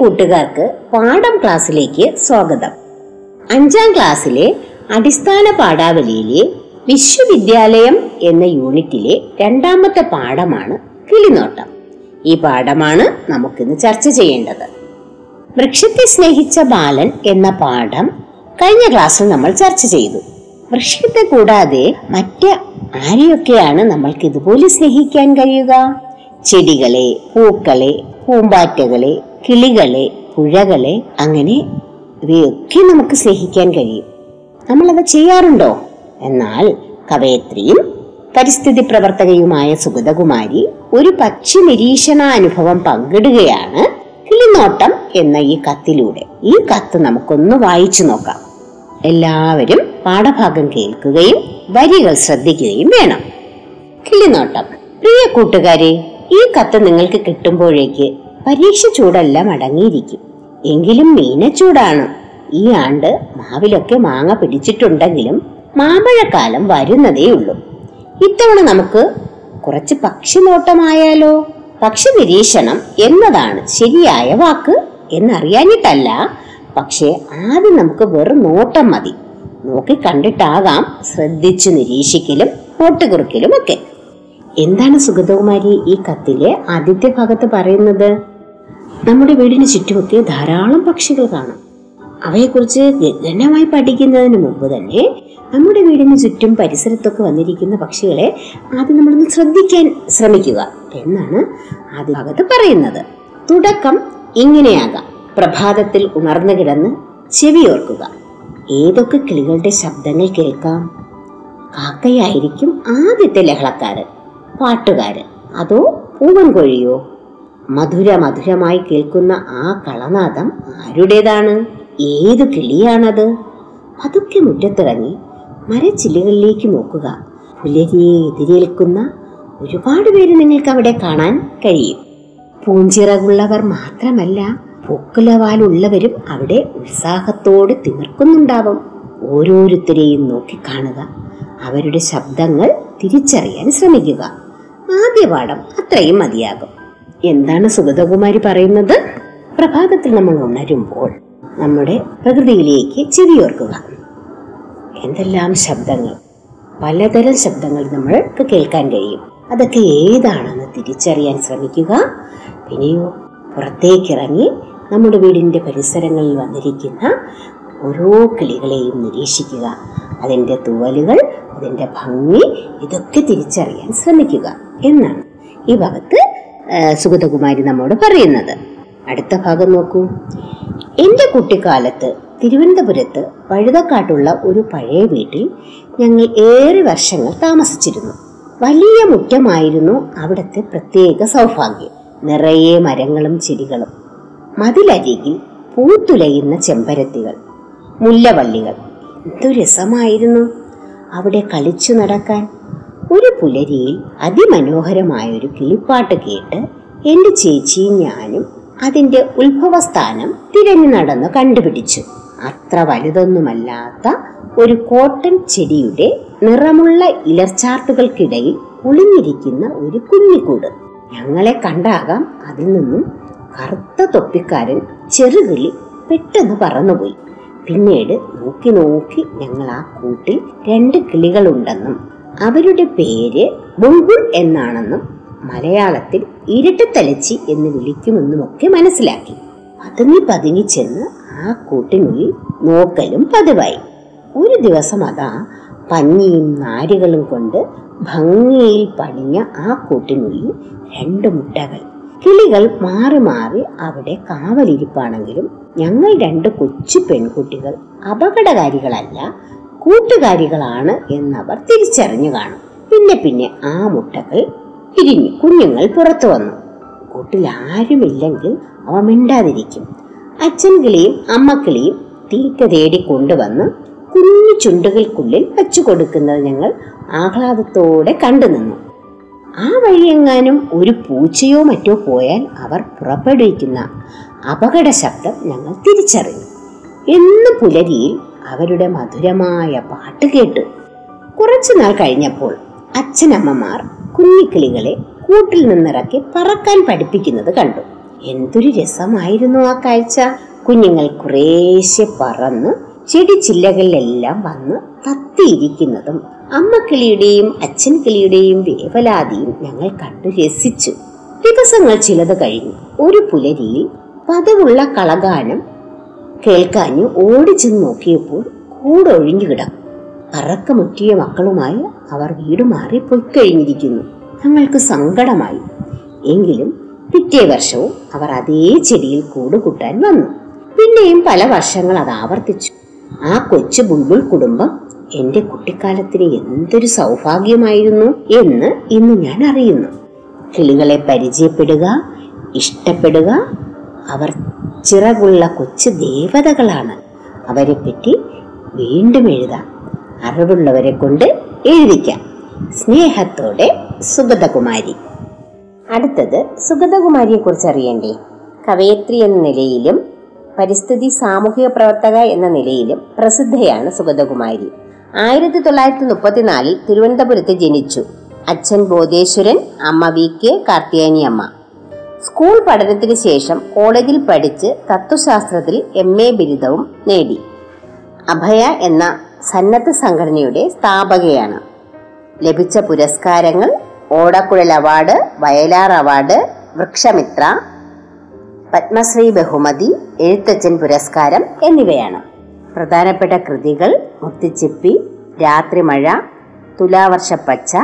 കൂട്ടുകാർക്ക് പാഠം ക്ലാസ്സിലേക്ക് സ്വാഗതം. അഞ്ചാം ക്ലാസ്സിലെ അടിസ്ഥാന പാഠാവലിയിലെ വിശ്വവിദ്യാലയം എന്ന യൂണിറ്റിലെ രണ്ടാമത്തെ പാഠമാണ് കിളിനോട്ടം. ഈ പാഠമാണ് നമുക്കിന്ന് ചർച്ച ചെയ്യേണ്ടത്. വൃക്ഷത്തെ സ്നേഹിച്ച ബാലൻ എന്ന പാഠം കഴിഞ്ഞ ക്ലാസ്സിൽ നമ്മൾ ചർച്ച ചെയ്തു. വൃക്ഷത്തെ കൂടാതെ മറ്റ് ആരെയൊക്കെയാണ് നമ്മൾക്ക് ഇതുപോലെ സ്നേഹിക്കാൻ കഴിയുക? ചെടികളെ പൂക്കളെ പൂമ്പാറ്റകളെ കിളികളെ പുഴകളെ അങ്ങനെ ഇവയൊക്കെ നമുക്ക് സ്നേഹിക്കാൻ കഴിയും. നമ്മളത് ചെയ്യാറുണ്ടോ? എന്നാൽ കവയത്രിയും പരിസ്ഥിതി പ്രവർത്തകയുമായ സുഗതകുമാരി ഒരു പക്ഷി നിരീക്ഷണ അനുഭവം പങ്കിടുകയാണ് കിളിനോട്ടം എന്ന ഈ കത്തിലൂടെ. ഈ കത്ത് നമുക്കൊന്ന് വായിച്ചു നോക്കാം. എല്ലാവരും പാഠഭാഗം കേൾക്കുകയും വരികൾ ശ്രദ്ധിക്കുകയും വേണം. കിളിനോട്ടം. പ്രിയ കൂട്ടുകാരെ ഈ കത്ത് നിങ്ങൾക്ക് കിട്ടുമ്പോഴേക്ക് പരീക്ഷ ചൂടെല്ലാം അടങ്ങിയിരിക്കും. എങ്കിലും മീനച്ചൂടാണ് ഈ ആണ്ട് മാവിലൊക്കെ മാങ്ങ പിടിച്ചിട്ടുണ്ടെങ്കിലും മാമ്പഴക്കാലം വരുന്നതേ ഉള്ളൂ. ഇത്തവണ നമുക്ക് കുറച്ച് പക്ഷി നോട്ടമായാലോ പക്ഷി നിരീക്ഷണം എന്നതാണ് ശരിയായ വാക്ക് എന്നറിയാനിട്ടല്ല പക്ഷേ ആദ്യം നമുക്ക് വെറും നോട്ടം മതി. നോക്കി കണ്ടിട്ടാകാം ശ്രദ്ധിച്ചു നിരീക്ഷിക്കലും ഓട്ടുകുറുക്കലും ഒക്കെ എന്താണ് സുഗതകുമാരി ഈ കത്തിലെ ആദ്യത്തെ ഭാഗത്ത് പറയുന്നത്? നമ്മുടെ വീടിന് ചുറ്റുമൊക്കെ ധാരാളം പക്ഷികൾ കാണാം. അവയെക്കുറിച്ച് ഗഹനമായി പഠിക്കുന്നതിന് മുമ്പ് തന്നെ നമ്മുടെ വീടിന് ചുറ്റും പരിസരത്തൊക്കെ വന്നിരിക്കുന്ന പക്ഷികളെ ആദ്യം നമ്മളൊന്ന് ശ്രദ്ധിക്കാൻ ശ്രമിക്കുക എന്നാണ് ആദ്യ ഭാഗത്ത് പറയുന്നത്. തുടക്കം ഇങ്ങനെയാകാം. പ്രഭാതത്തിൽ ഉണർന്നു കിടന്ന് ചെവിയോർക്കുക ഏതൊക്കെ കിളികളുടെ ശബ്ദങ്ങൾ കേൾക്കാം? കാക്കയായിരിക്കും ആദ്യത്തെ ലഹളക്കാരൻ പാട്ടുകാരൻ. അതോ പൂവൻകോഴിയോ? മധുര മധുരമായി കേൾക്കുന്ന ആ കളനാദം ആരുടേതാണ്? ഏത് കിളിയാണത്? പതുക്കെ മുറ്റത്തിറങ്ങി മരച്ചില്ലുകളിലേക്ക് നോക്കുക. പുലരിയെ എതിരേൽക്കുന്ന ഒരുപാട് പേര് നിങ്ങൾക്ക് അവിടെ കാണാൻ കഴിയും. പൂഞ്ചിറകുള്ളവർ മാത്രമല്ല പൊക്കുലവാലുള്ളവരും അവിടെ ഉത്സാഹത്തോട് തിമിർക്കുന്നുണ്ടാവും. ഓരോരുത്തരെയും നോക്കിക്കാണുക. അവരുടെ ശബ്ദങ്ങൾ തിരിച്ചറിയാൻ ശ്രമിക്കുക. ആദ്യ പാഠം അത്രയും മതിയാകും. എന്താണ് സുഗതകുമാരി പറയുന്നത്? പ്രഭാതത്തിൽ നമ്മൾ ഉണരുമ്പോൾ നമ്മുടെ പ്രകൃതിയിലേക്ക് ചെവിയോർക്കുക എന്തെല്ലാം ശബ്ദങ്ങൾ? പലതരം ശബ്ദങ്ങൾ നമ്മൾക്ക് കേൾക്കാൻ കഴിയും. അതൊക്കെ ഏതാണെന്ന് തിരിച്ചറിയാൻ ശ്രമിക്കുക. പിന്നെയോ പുറത്തേക്കിറങ്ങി നമ്മുടെ വീടിന്റെ പരിസരങ്ങളിൽ വന്നിരിക്കുന്ന ഓരോ കിളികളെയും നിരീക്ഷിക്കുക. അതിന്റെ തൂവലുകൾ അതിന്റെ ഭംഗി ഇതൊക്കെ തിരിച്ചറിയാൻ ശ്രമിക്കുക എന്നാണ്. ഈ ഭാഗത്ത് സുഗതകുമാരി നമ്മോട് പറയുന്നത്. അടുത്ത ഭാഗം നോക്കൂ. എന്റെ കുട്ടിക്കാലത്ത് തിരുവനന്തപുരത്ത് വഴുതക്കാട്ടുള്ള ഒരു പഴയ വീട്ടിൽ ഞങ്ങൾ ഏറെ വർഷങ്ങൾ താമസിച്ചിരുന്നു. വലിയ മുറ്റമായിരുന്നു അവിടുത്തെ പ്രത്യേക സൗഭാഗ്യം. നിറയെ മരങ്ങളും ചെടികളും മതിലരികിൽ പൂത്തുലയുന്ന ചെമ്പരത്തികൾ മുല്ലവള്ളികൾ. എന്തു രസമായിരുന്നു അവിടെ കളിച്ചു നടക്കാൻ. പുലരിയിൽ അതിമനോഹരമായൊരു കിളിപ്പാട്ട് കേട്ട് എന്റെ ചേച്ചിയും ഞാനും അതിന്റെ ഉത്ഭവസ്ഥാനം തിരഞ്ഞു നടന്ന് കണ്ടുപിടിച്ചു. അത്ര വലുതൊന്നുമല്ലാത്ത ഒരു കോട്ടൺ ചെടിയുടെ നിറമുള്ള ഇലർച്ചാർത്തുകൾക്കിടയിൽ ഒളിഞ്ഞിരിക്കുന്ന ഒരു കുഞ്ഞിക്കൂട്. ഞങ്ങളെ കണ്ടാകാം അതിൽ നിന്നും കറുത്ത തൊപ്പിക്കാരൻ ചെറുകിളി പെട്ടെന്ന് പറന്നുപോയി. പിന്നീട് നോക്കി നോക്കി ഞങ്ങൾ ആ കൂട്ടിൽ രണ്ട് കിളികളുണ്ടെന്നും അവരുടെ പേര് ബുൾബുൾ എന്നാണെന്നും മലയാളത്തിൽ ഇരട്ടത്തലച്ചി എന്ന് വിളിക്കുമെന്നുമൊക്കെ മനസ്സിലാക്കി. പതുങ്ങി പതുങ്ങി ചെന്ന് ആ കൂട്ടിനുള്ളിൽ നോക്കലും പതിവായി. ഒരു ദിവസം അതാ പഞ്ഞിയും നാരുകളും കൊണ്ട് ഭംഗിയിൽ പണിഞ്ഞ ആ കൂട്ടിനുള്ളിൽ രണ്ട് മുട്ടകൾ കിളികൾ മാറി മാറി അവിടെ കാവലിരിപ്പാണെങ്കിലും ഞങ്ങൾ രണ്ട് കൊച്ചു പെൺകുട്ടികൾ അപകടകാരികളല്ല കൂട്ടുകാരികളാണ് എന്നവർ തിരിച്ചറിഞ്ഞു കാണും. പിന്നെ പിന്നെ ആ മുട്ടകൾ പിരിഞ്ഞു കുഞ്ഞുങ്ങൾ പുറത്തു വന്നു. കൂട്ടിൽ ആരുമില്ലെങ്കിൽ അവ മിണ്ടാതിരിക്കും. അച്ഛൻ കിളിയും തീറ്റ തേടി കൊണ്ടുവന്ന് കുഞ്ഞു ചുണ്ടുകൾക്കുള്ളിൽ വച്ചു കൊടുക്കുന്നത് ഞങ്ങൾ ആഹ്ലാദത്തോടെ കണ്ടു നിന്നു. ആ വഴിയെങ്ങാനും ഒരു പൂച്ചയോ മറ്റോ പോയാൽ അവർ പുറപ്പെടുവിക്കുന്ന അപകട ശബ്ദം ഞങ്ങൾ തിരിച്ചറിഞ്ഞു. എന്ന് പുലരിയിൽ അവരുടെ മധുരമായ പാട്ട് കേട്ടു. കുറച്ചു നാൾ കഴിഞ്ഞപ്പോൾ അച്ഛനമ്മമാർ കുഞ്ഞിക്കിളികളെ കൂട്ടിൽ നിന്നിറക്കി പറക്കാൻ പഠിപ്പിക്കുന്നത് കണ്ടു. എന്തൊരു രസമായിരുന്നു ആ കാഴ്ച. കുഞ്ഞുങ്ങൾ കുറേശ്ശെ പറന്ന് ചെടിച്ചില്ലകളിലെല്ലാം വന്ന് തത്തിയിരിക്കുന്നതും അമ്മക്കിളിയുടെയും അച്ഛൻ കിളിയുടെയും വേവലാതിയും ഞങ്ങൾ കണ്ടു രസിച്ചു. ദിവസങ്ങൾ ചിലത് കഴിഞ്ഞു. ഒരു പുലരിയിൽ പതിവുള്ള കളഗാനം കേൾക്കാഞ്ഞു ഓടിച്ചെന്ന് നോക്കിയപ്പോൾ കൂടൊഴിഞ്ഞു കിടക്കും. പറക്കമുറ്റിയ മക്കളുമായി അവർ വീട് മാറി പൊയ്ക്കഴിഞ്ഞിരിക്കുന്നു ഞങ്ങൾക്ക് സങ്കടമായി. എങ്കിലും പിറ്റേ വർഷവും അവർ അതേ ചെടിയിൽ കൂട് കൂട്ടാൻ വന്നു. പിന്നെയും പല വർഷങ്ങൾ അത് ആവർത്തിച്ചു. ആ കൊച്ചു ബുൾബുൾ കുടുംബം എന്റെ കുട്ടിക്കാലത്തിന് എന്തൊരു സൗഭാഗ്യമായിരുന്നു എന്ന് ഇന്ന് ഞാൻ അറിയുന്നു. കിളികളെ പരിചയപ്പെടുക ഇഷ്ടപ്പെടുക അവർ ചിറകുള്ള കൊച്ചു ദേവതകളാണ്. അവരെ പറ്റി വീണ്ടും എഴുതാം. അറിവുള്ളവരെ കൊണ്ട് എഴുതിക്കാം. സ്നേഹത്തോടെ സുഗതകുമാരി. അടുത്തത് സുഗതകുമാരിയെ കുറിച്ച് അറിയണ്ടേ? കവയത്രി എന്ന നിലയിലും പരിസ്ഥിതി സാമൂഹിക പ്രവർത്തക എന്ന നിലയിലും പ്രസിദ്ധയാണ് സുഗതകുമാരി. ആയിരത്തി തൊള്ളായിരത്തി മുപ്പത്തിനാലിൽ തിരുവനന്തപുരത്ത് ജനിച്ചു. അച്ഛൻ ബോധേശ്വരൻ അമ്മ വി കെ കാർത്തിയാനി അമ്മ സ്കൂൾ പഠനത്തിന് ശേഷം കോളേജിൽ പഠിച്ച് തത്വശാസ്ത്രത്തിൽ എം എ ബിരുദവും നേടി. അഭയ എന്ന സന്നദ്ധ സംഘടനയുടെ സ്ഥാപകയാണ്. ലഭിച്ച പുരസ്കാരങ്ങൾ ഓടക്കുഴൽ അവാർഡ് വയലാർ അവാർഡ് വൃക്ഷമിത്ര പത്മശ്രീ ബഹുമതി എഴുത്തച്ഛൻ പുരസ്കാരം എന്നിവയാണ്. പ്രധാനപ്പെട്ട കൃതികൾ മുത്തിച്ചിപ്പി രാത്രിമഴ തുലാവർഷപ്പച്ച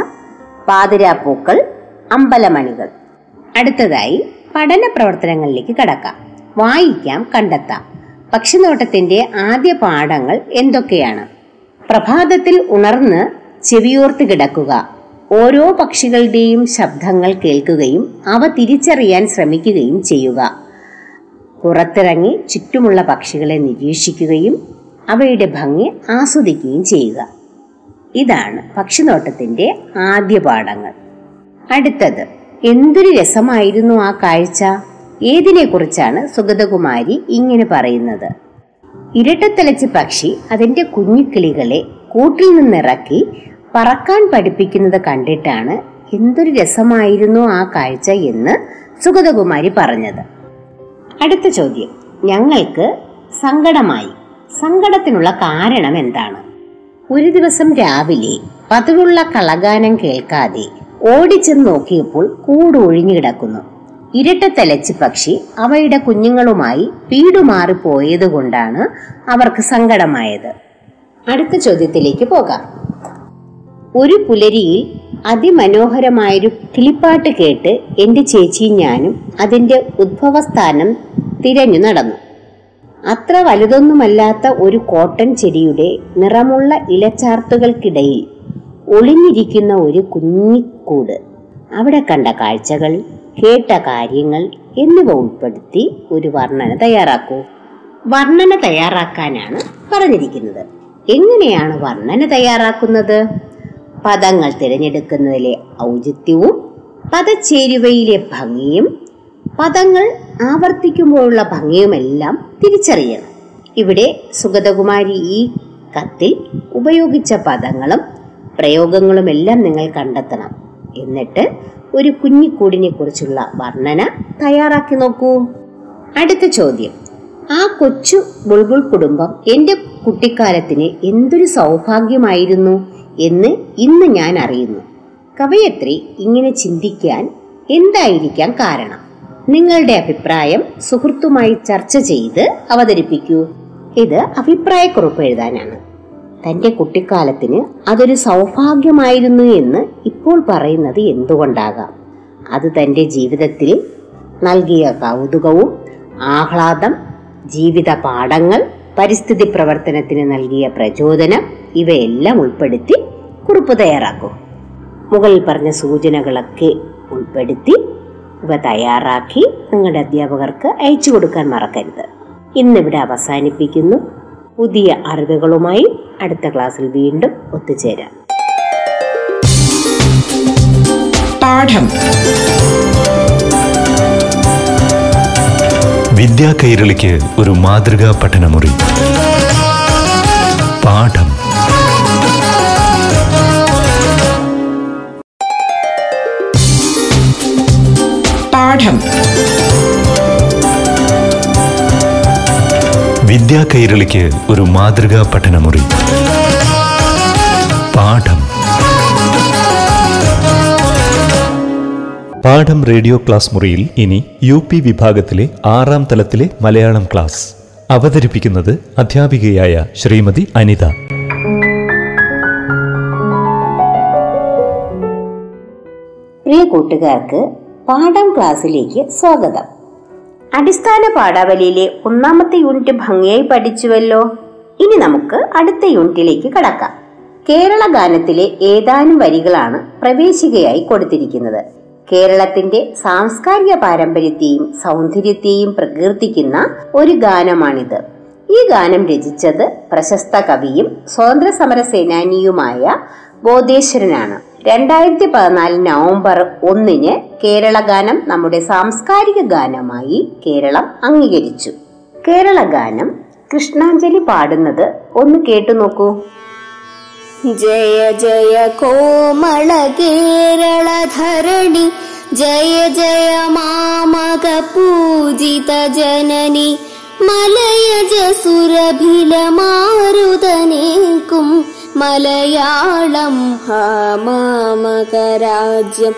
പാതിരാപ്പൂക്കൾ അമ്പലമണികൾ. അടുത്തതായി പഠന പ്രവർത്തനങ്ങളിലേക്ക് കടക്കാം. വായിക്കാം കണ്ടെത്താം. പക്ഷിനോട്ടത്തിന്റെ ആദ്യ പാഠങ്ങൾ എന്തൊക്കെയാണ്? പ്രഭാതത്തിൽ ഉണർന്ന് ചെവിയോർത്ത് കിടക്കുക. ഓരോ പക്ഷികളുടെയും ശബ്ദങ്ങൾ കേൾക്കുകയും അവ തിരിച്ചറിയാൻ ശ്രമിക്കുകയും ചെയ്യുക. പുറത്തിറങ്ങി ചുറ്റുമുള്ള പക്ഷികളെ നിരീക്ഷിക്കുകയും അവയുടെ ഭംഗി ആസ്വദിക്കുകയും ചെയ്യുക. ഇതാണ് പക്ഷിനോട്ടത്തിന്റെ ആദ്യ പാഠങ്ങൾ. അടുത്തത് എന്തൊരു രസമായിരുന്നു ആ കാഴ്ച? ഏതിനെക്കുറിച്ചാണ് സുഗതകുമാരി ഇങ്ങനെ പറയുന്നത്? ഇരട്ടത്തലച്ച് പക്ഷി അതിന്റെ കുഞ്ഞിക്കിളികളെ കൂട്ടിൽ നിന്നിറക്കി പറക്കാൻ പഠിപ്പിക്കുന്നത് കണ്ടിട്ടാണ് എന്തൊരു രസമായിരുന്നു ആ കാഴ്ച എന്ന് സുഗതകുമാരി പറഞ്ഞത്. അടുത്ത ചോദ്യം. ഞങ്ങൾക്ക് സങ്കടമായി. സങ്കടത്തിനുള്ള കാരണം എന്താണ്? ഒരു ദിവസം രാവിലെ പതിവുള്ള കളഗാനം കേൾക്കാതെ ഓടിച്ചെന്ന് നോക്കിയപ്പോൾ കൂട് ഒഴിഞ്ഞു കിടക്കുന്നു. ഇരട്ട തെലച്ച് പക്ഷി അവയുടെ കുഞ്ഞുങ്ങളുമായി വീട് മാറിപ്പോയത് കൊണ്ടാണ് അവർക്ക് സങ്കടമായത്. അടുത്ത ചോദ്യത്തിലേക്ക് പോകാം. ഒരു പുലരിയിൽ അതിമനോഹരമായൊരു കിളിപ്പാട്ട് കേട്ട് എന്റെ ചേച്ചിയും ഞാനും അതിന്റെ ഉദ്ഭവസ്ഥാനം തിരഞ്ഞു നടന്നു. അത്ര വലുതൊന്നുമല്ലാത്ത ഒരു കോട്ടൺ ചെടിയുടെ നിറമുള്ള ഇലച്ചാർത്തുകൾക്കിടയിൽ ഒളിഞ്ഞിരിക്കുന്ന ഒരു കുഞ്ഞിക്കൂട്. അവിടെ കണ്ട കാഴ്ചകൾ കേട്ട കാര്യങ്ങൾ എന്നിവ ഉൾപ്പെടുത്തി ഒരു വർണന തയ്യാറാക്കൂ. വർണന തയ്യാറാക്കാനാണ് പറഞ്ഞിരിക്കുന്നത്. എങ്ങനെയാണ് വർണന തയ്യാറാക്കുന്നത്? പദങ്ങൾ തിരഞ്ഞെടുക്കുന്നതിലെ ഔചിത്യവും പദച്ചേരുവയിലെ ഭംഗിയും പദങ്ങൾ ആവർത്തിക്കുമ്പോഴുള്ള ഭംഗിയുമെല്ലാം തിരിച്ചറിയണം. ഇവിടെ സുഗതകുമാരി ഈ കത്തിൽ ഉപയോഗിച്ച പദങ്ങളും പ്രയോഗങ്ങളുമെല്ലാം നിങ്ങൾ കണ്ടെത്തണം. എന്നിട്ട് ഒരു കുഞ്ഞിക്കൂടിനെ കുറിച്ചുള്ള വർണന തയ്യാറാക്കി നോക്കൂ. അടുത്ത ചോദ്യം. ആ കൊച്ചു ബുൾബുൾ കുടുംബം എന്റെ കുട്ടിക്കാലത്തിന് എന്തൊരു സൗഭാഗ്യമായിരുന്നു എന്ന് ഇന്ന് ഞാൻ അറിയുന്നു. കവയത്രി ഇങ്ങനെ ചിന്തിക്കാൻ എന്തായിരിക്കാം കാരണം? നിങ്ങളുടെ അഭിപ്രായം സുഹൃത്തുമായി ചർച്ച ചെയ്ത് അവതരിപ്പിക്കൂ. ഇത് അഭിപ്രായക്കുറിപ്പ് എഴുതാനാണ്. തന്റെ കുട്ടിക്കാലത്തിന് അതൊരു സൗഭാഗ്യമായിരുന്നു എന്ന് ഇപ്പോൾ പറയുന്നത് എന്തുകൊണ്ടാകാം? അത് തന്റെ ജീവിതത്തിൽ നൽകിയ കൗതുകവും ആഹ്ലാദം ജീവിത പാഠങ്ങൾ പരിസ്ഥിതി പ്രവർത്തനത്തിന് നൽകിയ പ്രചോദനം ഇവയെല്ലാം ഉൾപ്പെടുത്തി കുറിപ്പ് തയ്യാറാക്കൂ. മുകളിൽ പറഞ്ഞ സൂചനകളൊക്കെ ഉൾപ്പെടുത്തി ഇവ തയ്യാറാക്കി നിങ്ങളുടെ അധ്യാപകർക്ക് അയച്ചു കൊടുക്കാൻ മറക്കരുത്. ഇന്നിവിടെ അവസാനിപ്പിക്കുന്നു. പുതിയ അറിവുകളുമായി അടുത്ത ക്ലാസ്സിൽ വീണ്ടും ഒത്തുചേരാം. പാഠം. വിദ്യാ കൈരളിക്ക് ഒരു മാതൃകാ പഠനമുറി. വിദ്യാ കൈരളിക്ക് ഒരു മാതൃകാ പഠനമുറി. പാഠം. പാഠം റേഡിയോ ക്ലാസ് മുറിയിൽ ഇനി യു പി വിഭാഗത്തിലെ ആറാം തലത്തിലെ മലയാളം ക്ലാസ്. അവതരിപ്പിക്കുന്നത് അധ്യാപികയായ ശ്രീമതി അനിത. പ്രിയ കൂട്ടുകാർക്ക് പാഠം ക്ലാസ്സിലേക്ക് സ്വാഗതം. അടിസ്ഥാന പാഠാവലിയിലെ ഒന്നാമത്തെ യൂണിറ്റ് ഭംഗിയായി പഠിച്ചുവല്ലോ. ഇനി നമുക്ക് അടുത്ത യൂണിറ്റിലേക്ക് കടക്കാം. കേരള ഗാനത്തിലെ ഏതാനും വരികളാണ് പ്രവേശികയായി കൊടുത്തിരിക്കുന്നത്. കേരളത്തിന്റെ സാംസ്കാരിക പാരമ്പര്യത്തെയും സൗന്ദര്യത്തെയും പ്രകീർത്തിക്കുന്ന ഒരു ഗാനമാണിത്. ഈ ഗാനം രചിച്ചത് പ്രശസ്ത കവിയും സ്വാതന്ത്ര്യ സമര സേനാനിയുമായ ബോധേശ്വരനാണ്. രണ്ടായിരത്തി പതിനാല് നവംബർ ഒന്നിന് കേരള ഗാനം നമ്മുടെ സാംസ്കാരിക ഗാനമായി കേരളം അംഗീകരിച്ചു. കേരള ഗാനം കൃഷ്ണാഞ്ജലി പാടുന്നത് ഒന്ന് കേട്ടു നോക്കൂ ജയ ജയ കോമള കേരള ധരണി ജയ ജയ മാമക പൂജിത ജനനി മലയജ സുരഭിലമാരുതനേക്കും മലയാളം ഹാമാമകരാജ്യം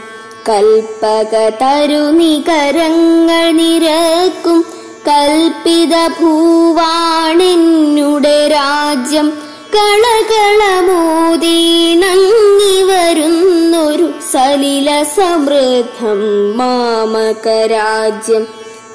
കൽപ്പക തരുനികരങ്ങൾ നിരക്കും. കൽപ്പിത ഭൂവാണിന്നുടെ രാജ്യം. കളകളമോദീണങ്ങി വരുന്നൊരു സലില സമൃദ്ധം മാമകരാജ്യം.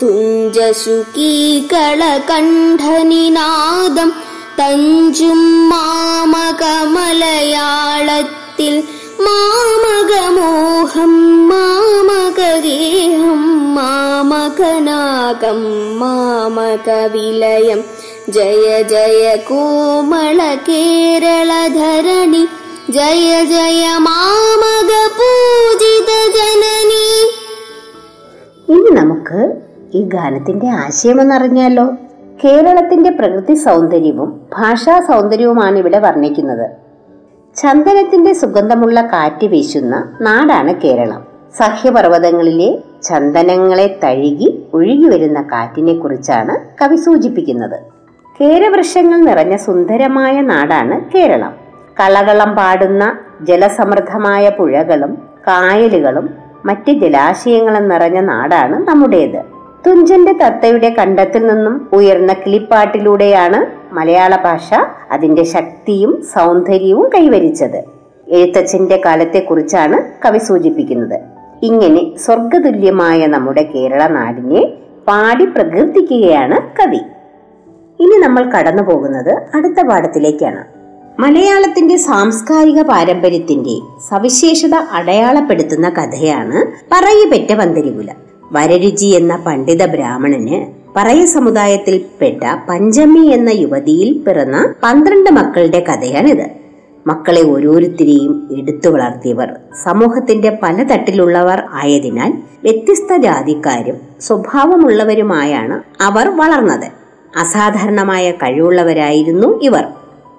തുഞ്ചശുക്കീകളകണ്ഠനിനാദം തഞ്ചും മാമകമലയാളത്തിൽ മാമകമോഹം മാമകഗേഹം മാമകനാഗം മാമകവിലയം. ജയ ജയ കോമള കേരള ധരണി ജയ ജയ മാമക പൂജിത ജനനി. ഇനി നമുക്ക് ഈ ഗാനത്തിന്റെ ആശയമെന്നറിഞ്ഞാലോ കേരളത്തിന്റെ പ്രകൃതി സൗന്ദര്യവും ഭാഷാ സൗന്ദര്യവുമാണ് ഇവിടെ വർണിക്കുന്നത്. ചന്ദനത്തിന്റെ സുഗന്ധമുള്ള കാറ്റ് വീശുന്ന നാടാണ് കേരളം. സഹ്യപർവതങ്ങളിലെ ചന്ദനങ്ങളെ തഴുകി ഒഴുകി വരുന്ന കാറ്റിനെ കുറിച്ചാണ് കവി സൂചിപ്പിക്കുന്നത്. കേരവൃക്ഷങ്ങൾ നിറഞ്ഞ സുന്ദരമായ നാടാണ് കേരളം. കളകളം പാടുന്ന ജലസമൃദ്ധമായ പുഴകളും കായലുകളും മറ്റ് ജലാശയങ്ങളും നിറഞ്ഞ നാടാണ് നമ്മുടേത്. തുഞ്ചന്റെ തത്തയുടെ കണ്ടത്തിൽ നിന്നും ഉയർന്ന കിളിപ്പാട്ടിലൂടെയാണ് മലയാള ഭാഷ അതിന്റെ ശക്തിയും സൗന്ദര്യവും കൈവരിച്ചത്. എഴുത്തച്ഛന്റെ കാലത്തെക്കുറിച്ചാണ് കവി സൂചിപ്പിക്കുന്നത്. ഇങ്ങനെ സ്വർഗതുല്യമായ നമ്മുടെ കേരള നാടിനെ പാടി പ്രകീർത്തിക്കുകയാണ് കവി. ഇനി നമ്മൾ കടന്നു പോകുന്നത് അടുത്ത പാഠത്തിലേക്കാണ്. മലയാളത്തിന്റെ സാംസ്കാരിക പാരമ്പര്യത്തിന്റെ സവിശേഷത അടയാളപ്പെടുത്തുന്ന കഥയാണ് പറയുപെറ്റ പന്തരികുല. വരരുചി എന്ന പണ്ഡിത ബ്രാഹ്മണന് പറയ സമുദായത്തിൽപ്പെട്ട പഞ്ചമി എന്ന യുവതിയിൽ പിറന്ന പന്ത്രണ്ട് മക്കളുടെ കഥയാണിത്. മക്കളെ ഓരോരുത്തരെയും എടുത്തു വളർത്തിയവർ സമൂഹത്തിന്റെ പല തട്ടിലുള്ളവർ ആയതിനാൽ വ്യത്യസ്ത ജാതിക്കാരും സ്വഭാവമുള്ളവരുമായാണ് അവർ വളർന്നത്. അസാധാരണമായ കഴിവുള്ളവരായിരുന്നു ഇവർ.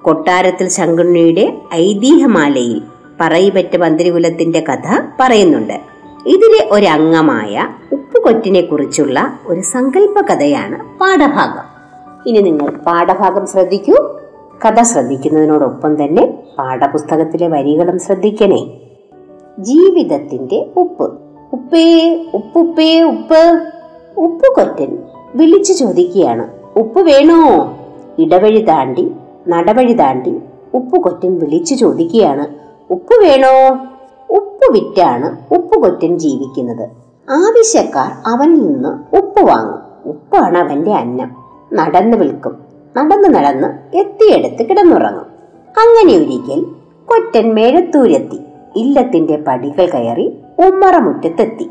കൊട്ടാരത്തിൽ ശങ്കുണ്ണിയുടെ ഐതിഹ്യമാലയിൽ പറയിപ്പറ്റ പന്തിരികുലത്തിന്റെ കഥ പറയുന്നുണ്ട്. ഇതിലെ ഒരംഗമായ ഉപ്പുകൊറ്റിനെ കുറിച്ചുള്ള ഒരു സങ്കല്പ കഥയാണ് പാഠഭാഗം. ഇനി നിങ്ങൾ പാഠഭാഗം ശ്രദ്ധിക്കൂ. കഥ ശ്രദ്ധിക്കുന്നതിനോടൊപ്പം തന്നെ പാഠപുസ്തകത്തിലെ വരികളും ശ്രദ്ധിക്കണേ. ജീവിതത്തിന്റെ ഉപ്പ്. ഉപ്പേ ഉപ്പുപ്പേ ഉപ്പ്. ഉപ്പുകൊറ്റൻ വിളിച്ചു ചോദിക്കുകയാണ്. ഉപ്പ് വേണോ? ഇടവഴി താണ്ടി നടവഴി താണ്ടി ഉപ്പുകൊറ്റൻ വിളിച്ചു ചോദിക്കുകയാണ്. ഉപ്പ് വേണോ? ഉപ്പ് വിറ്റാണ് ഉപ്പുകൊറ്റൻ ജീവിക്കുന്നത്. ആവശ്യക്കാർ അവനിൽ നിന്ന് ഉപ്പ് വാങ്ങും. ഉപ്പാണ് അവന്റെ അന്നം. നടന്നു വിൽക്കും. നടന്ന് നടന്ന് എത്തിയെടുത്ത് കിടന്നുറങ്ങും. അങ്ങനെ ഒരിക്കൽ കൊറ്റൻ മേഴത്തൂരെത്തി ഇല്ലത്തിന്റെ പടികൾ കയറി ഉമ്മറമുറ്റത്തെത്തി.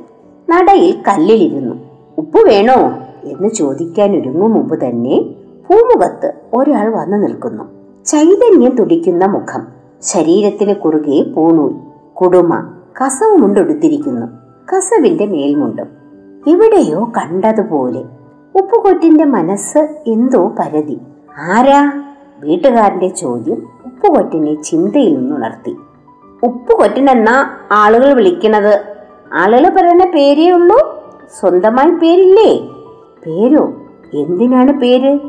നടയിൽ കല്ലിലിരുന്നു. ഉപ്പ് വേണോ? എന്ന് ചോദിക്കാൻ ഒരുങ്ങും മുമ്പ് തന്നെ ഭൂമുഖത്ത് ഒരാൾ വന്നു നിൽക്കുന്നു. ചൈതന്യം തുടിക്കുന്ന മുഖം. ശരീരത്തിന് കുറുകെ പൂണൂൽ. കുടുമ കസവ് മുണ്ടെടുത്തിരിക്കുന്നു കസവിന്റെ മേൽമുണ്ടും. എവിടെയോ കണ്ടതുപോലെ ഉപ്പുകൊറ്റിന്റെ മനസ്സ് എന്തോ പരതി. ആരാ? വീട്ടുകാരന്റെ ചോദ്യം ഉപ്പുകൊറ്റിനെ ചിന്തയിൽ നിന്നുണർത്തി. ഉപ്പുകൊറ്റിനെന്നാ ആളുകൾ വിളിക്കണത്? ആളുകൾ പറയുന്ന പേരേ ഉള്ളൂ? സ്വന്തമായി പേരില്ലേ? പേരോ? എന്തിനാണ് പേര്?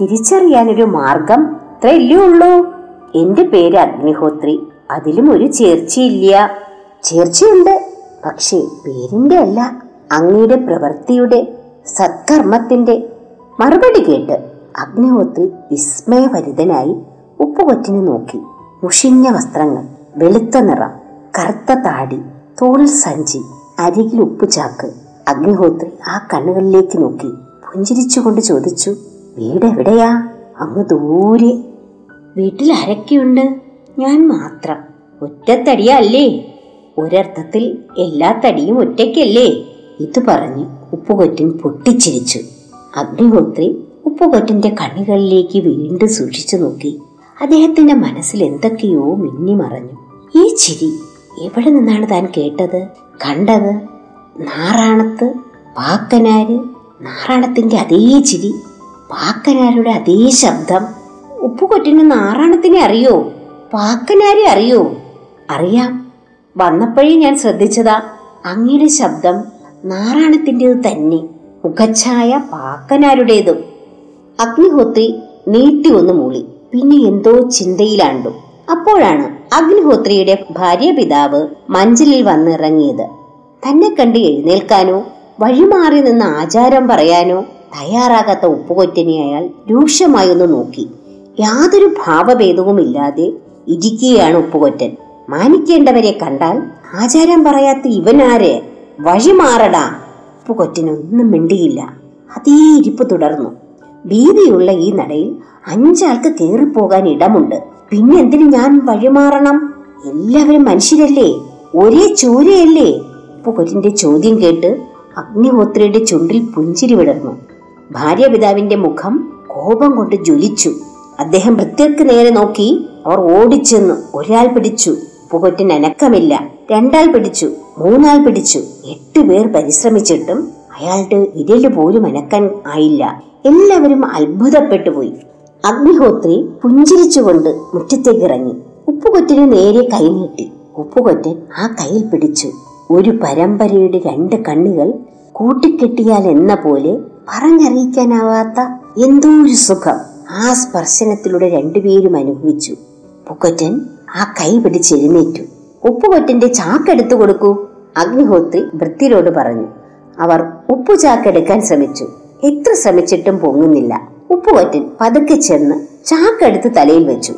തിരിച്ചറിയാനൊരു മാർഗം ഇത്രയല്ലേ ഉള്ളൂ. എന്റെ പേര് അഗ്നിഹോത്രി. അതിലും ഒരു ചേർച്ചയില്ല. ചേർച്ചയുണ്ട് പക്ഷേ പേരിന്റെ അല്ല അങ്ങയുടെ പ്രവൃത്തിയുടെ സത്കർമ്മത്തിന്റെ. മറുപടി കേട്ട് അഗ്നിഹോത്രി വിസ്മയഭരിതനായി ഉപ്പുകൊറ്റിനെ നോക്കി. മുഷിഞ്ഞ വസ്ത്രങ്ങൾ വെളുത്ത നിറം കറുത്ത താടി തോളിൽ സഞ്ചി അരികിൽ ഉപ്പുചാക്ക് അഗ്നിഹോത്രി ആ കണ്ണുകളിലേക്ക് നോക്കി. പുഞ്ചിരിച്ചുകൊണ്ട് ചോദിച്ചു വീട് എവിടെയാ അങ്ങ് ദൂരെ. വീട്ടിൽ ആരൊക്കെയുണ്ട്? ഞാൻ മാത്രം ഒറ്റത്തടിയല്ലേ? ഒരർത്ഥത്തിൽ എല്ലാ തടിയും ഒറ്റയ്ക്കല്ലേ? ഇത് പറഞ്ഞ് ഉപ്പുകൊറ്റൻ പൊട്ടിച്ചിരിച്ചു. അഗ്നിഹോത്രി ഉപ്പുകൊറ്റന്റെ കണ്ണുകളിലേക്ക് വീണ്ടും സൂക്ഷിച്ചു നോക്കി. അദ്ദേഹത്തിന്റെ മനസ്സിൽ എന്തൊക്കെയോ മിന്നി മറഞ്ഞു. ഈ ചിരി എവിടെ നിന്നാണ് താൻ കേട്ടത്? കണ്ടത് നാറാണത്ത്? പാക്കനാര്? നാറാണത്തിന്റെ അതേ ചിരി? പാക്കനാരുടെ അതേ ശബ്ദം? ഉപ്പുകൊറ്റിന് നാറാണത്തിനെ അറിയോ? പാക്കനാരെ അറിയോ? അറിയാം. വന്നപ്പോഴേ ഞാൻ ശ്രദ്ധിച്ചതാ. അങ്ങയുടെ ശബ്ദം നാറാണത്തിന്റെത് തന്നെ. മുഖഛായ പാക്കനാരുടേതും. അഗ്നിഹോത്രി നീട്ടി ഒന്ന് മൂളി. പിന്നെ എന്തോ ചിന്തയിലാണ്ടു. അപ്പോഴാണ് അഗ്നിഹോത്രിയുടെ ഭാര്യ പിതാവ് മഞ്ചലിൽ വന്നിറങ്ങിയത്. തന്നെ കണ്ട് എഴുന്നേൽക്കാനോ? വഴിമാറി നിന്ന് ആചാരം പറയാനോ? തയ്യാറാകാത്ത ഉപ്പുകൊറ്റനെ അയാൾ രൂക്ഷമായി ഒന്ന് നോക്കി. യാതൊരു ഭാവഭേദവുമില്ലാതെ ഇരിക്കുകയാണ് ഉപ്പുകൊറ്റൻ. മാനിക്കേണ്ടവരെ കണ്ടാൽ ആചാരം പറയാത്ത ഇവനാരെ വഴിമാറടാ. ഉപ്പുകൊറ്റനൊന്നും മിണ്ടിയില്ല. അതേ ഇരിപ്പ് തുടർന്നു. ഭീതിയുള്ള ഈ നടയിൽ അഞ്ചാൾക്ക് കയറിപ്പോകാൻ ഇടമുണ്ട്. പിന്നെ എന്തിനു ഞാൻ വഴിമാറണം? എല്ലാവരും മനുഷ്യരല്ലേ? ഒരേ ചോരയല്ലേ? ഉപ്പുകൊറ്റന്റെ ചോദ്യം കേട്ട് അഗ്നിഹോത്രിയുടെ ചുണ്ടിൽ പുഞ്ചിരി വിടർന്നു. ഭാര്യാപിതാവിന്റെ മുഖം കോപം കൊണ്ട് ജ്വലിച്ചു. അദ്ദേഹം ഭൃത്യർക്ക് നേരെ നോക്കി. അവർ ഓടിച്ചെന്നു. ഒരാൾ പിടിച്ചു. ഉപ്പുകൊറ്റൻ അനക്കമില്ല. രണ്ടാൾ പിടിച്ചു. മൂന്നാൾ പിടിച്ചു. എട്ട് പേർ പരിശ്രമിച്ചിട്ടും അയാളുടെ വിരൽ പോലും അനക്കാൻ ആയില്ല. എല്ലാവരും അത്ഭുതപ്പെട്ടു പോയി. അഗ്നിഹോത്രി പുഞ്ചിരിച്ചുകൊണ്ട് മുറ്റത്തേക്ക് ഇറങ്ങി. ഉപ്പുകൊറ്റന് നേരെ കൈ നീട്ടി. ഉപ്പുകൊറ്റൻ ആ കയ്യിൽ പിടിച്ചു. ഒരു പരമ്പരയുടെ രണ്ട് കണ്ണുകൾ കൂട്ടിക്കെട്ടിയാൽ എന്ന പോലെ പറഞ്ഞറിയിക്കാനാവാത്ത എന്തോ ഒരു സുഖം. ആ സ്പർശനത്തിലൂടെ രണ്ടുപേരും അനുഭവിച്ചു. പുക്കറ്റൻ ആ കൈ പിടിച്ചെഴുന്നേറ്റു ഉപ്പുകൊറ്റന്റെ ചാക്കെടുത്തു കൊടുക്കൂ അഗ്നിഹോത്രി ഭൃത്യരോട് പറഞ്ഞു. അവർ ഉപ്പു ചാക്കെടുക്കാൻ ശ്രമിച്ചു. എത്ര ശ്രമിച്ചിട്ടും പൊങ്ങുന്നില്ല. ഉപ്പുകൊറ്റൻ പതുക്കെ ചെന്ന് ചാക്കെടുത്ത് തലയിൽ വെച്ചു.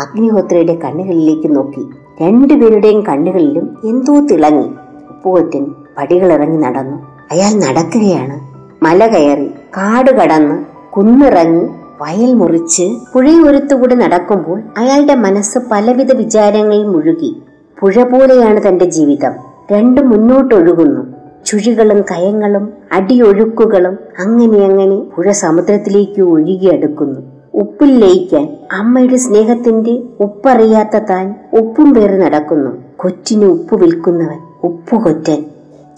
അഗ്നിഹോത്രിയുടെ കണ്ണുകളിലേക്ക് നോക്കി. രണ്ടുപേരുടെയും കണ്ണുകളിലും എന്തോ തിളങ്ങി. ഉപ്പുകൊറ്റൻ പടികളിറങ്ങി നടന്നു. അയാൾ നടക്കുകയാണ്. മല കയറി കാട് കടന്ന് കുന്നിറങ്ങി വയൽ മുറിച്ച് പുഴയൊരുത്തുകൂടെ നടക്കുമ്പോൾ അയാളുടെ മനസ്സ് പലവിധ വിചാരങ്ങളിൽ മുഴുകി. പുഴ പോലെയാണ് തന്റെ ജീവിതം. രണ്ടും മുന്നോട്ടൊഴുകുന്നു. ചുഴികളും കയങ്ങളും അടിയൊഴുക്കുകളും അങ്ങനെ അങ്ങനെ പുഴ സമുദ്രത്തിലേക്ക് ഒഴുകിയെടുക്കുന്നു. ഉപ്പിൽ ലയിക്കാൻ അമ്മയുടെ സ്നേഹത്തിന്റെ ഉപ്പറിയാത്ത താൻ ഉപ്പും പേറി നടക്കുന്നു. കൊറ്റിന് ഉപ്പ് വിൽക്കുന്നവൻ ഉപ്പുകൊറ്റൻ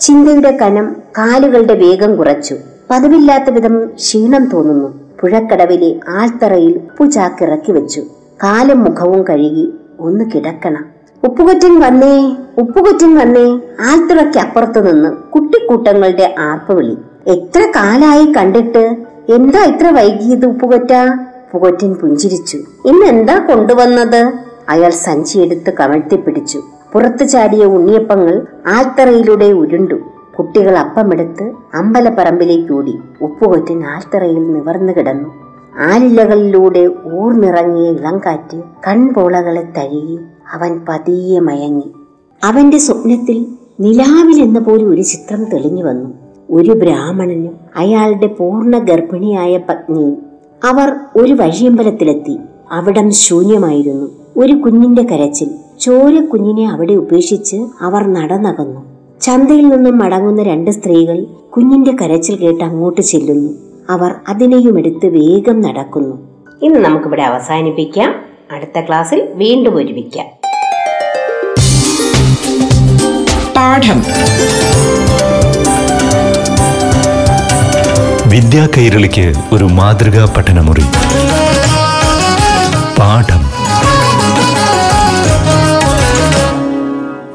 ചിന്തയുടെ കനം കാലുകളുടെ വേഗം കുറച്ചു. പതിവില്ലാത്ത വിധം ക്ഷീണം തോന്നുന്നു. പുഴക്കടവിലെ ആൽത്തറയിൽ ഉപ്പുചാക്കിറക്കി വെച്ചു. കാലും മുഖവും കഴുകി ഒന്ന് കിടക്കണം. ഉപ്പുകൊറ്റൻ വന്നേ ഉപ്പുകൊറ്റൻ വന്നേ ആൽത്തുറയ്ക്ക് അപ്പുറത്തു നിന്ന് കുട്ടിക്കൂട്ടങ്ങളുടെ ആർപ്പുവിളി എത്ര കാലായി കണ്ടിട്ട്? എന്താ ഇത്ര വൈകിയത് ഉപ്പുകൊറ്റ? ഉപ്പുകൊറ്റൻ പുഞ്ചിരിച്ചു. ഇന്ന് എന്താ കൊണ്ടുവന്നത്? അയാൾ സഞ്ചിയെടുത്ത് കമഴ്ത്തിപ്പിടിച്ചു. പുറത്തു ചാടിയ ഉണ്ണിയപ്പങ്ങൾ ആൽത്തറയിലൂടെ ഉരുണ്ടു. കുട്ടികൾ അപ്പമെടുത്ത് അമ്പലപ്പറമ്പിലേക്ക് ഓടി ഉപ്പുകൊറ്റൻ ആൽത്തറയിൽ നിവർന്നു കിടന്നു. ആലിലകളിലൂടെ ഊർന്നിറങ്ങിയ ഇളങ്കാറ്റ് കൺപോളകളെ തഴുകി അവൻ പതിയെ മയങ്ങി. അവന്റെ സ്വപ്നത്തിൽ നിലാവിൽ എന്ന പോലെ ഒരു ചിത്രം തെളിഞ്ഞു വന്നു. ഒരു ബ്രാഹ്മണനും അയാളുടെ പൂർണ ഗർഭിണിയായ പത്നിയും അവർ ഒരു വഴിയമ്പലത്തിലെത്തി. അവിടം ശൂന്യമായിരുന്നു. ഒരു കുഞ്ഞിന്റെ കരച്ചിൽ. ചോര കുഞ്ഞിനെ അവിടെ ഉപേക്ഷിച്ച് അവർ നടന്നകന്നു. ചന്തയിൽ നിന്നും മടങ്ങുന്ന രണ്ട് സ്ത്രീകൾ കുഞ്ഞിന്റെ കരച്ചിൽ കേട്ട് അങ്ങോട്ട് ചെല്ലുന്നു. അവർ അതിനെയും എടുത്ത് വേഗം നടക്കുന്നു. ഇന്ന് നമുക്കിവിടെ അവസാനിപ്പിക്കാം. അടുത്ത ക്ലാസ്സിൽ വീണ്ടും ഒരുമിക്കാം. പാഠം. വിദ്യാ കൈരളിക്ക് ഒരു മാതൃകാ പഠനമുറി. പാഠം.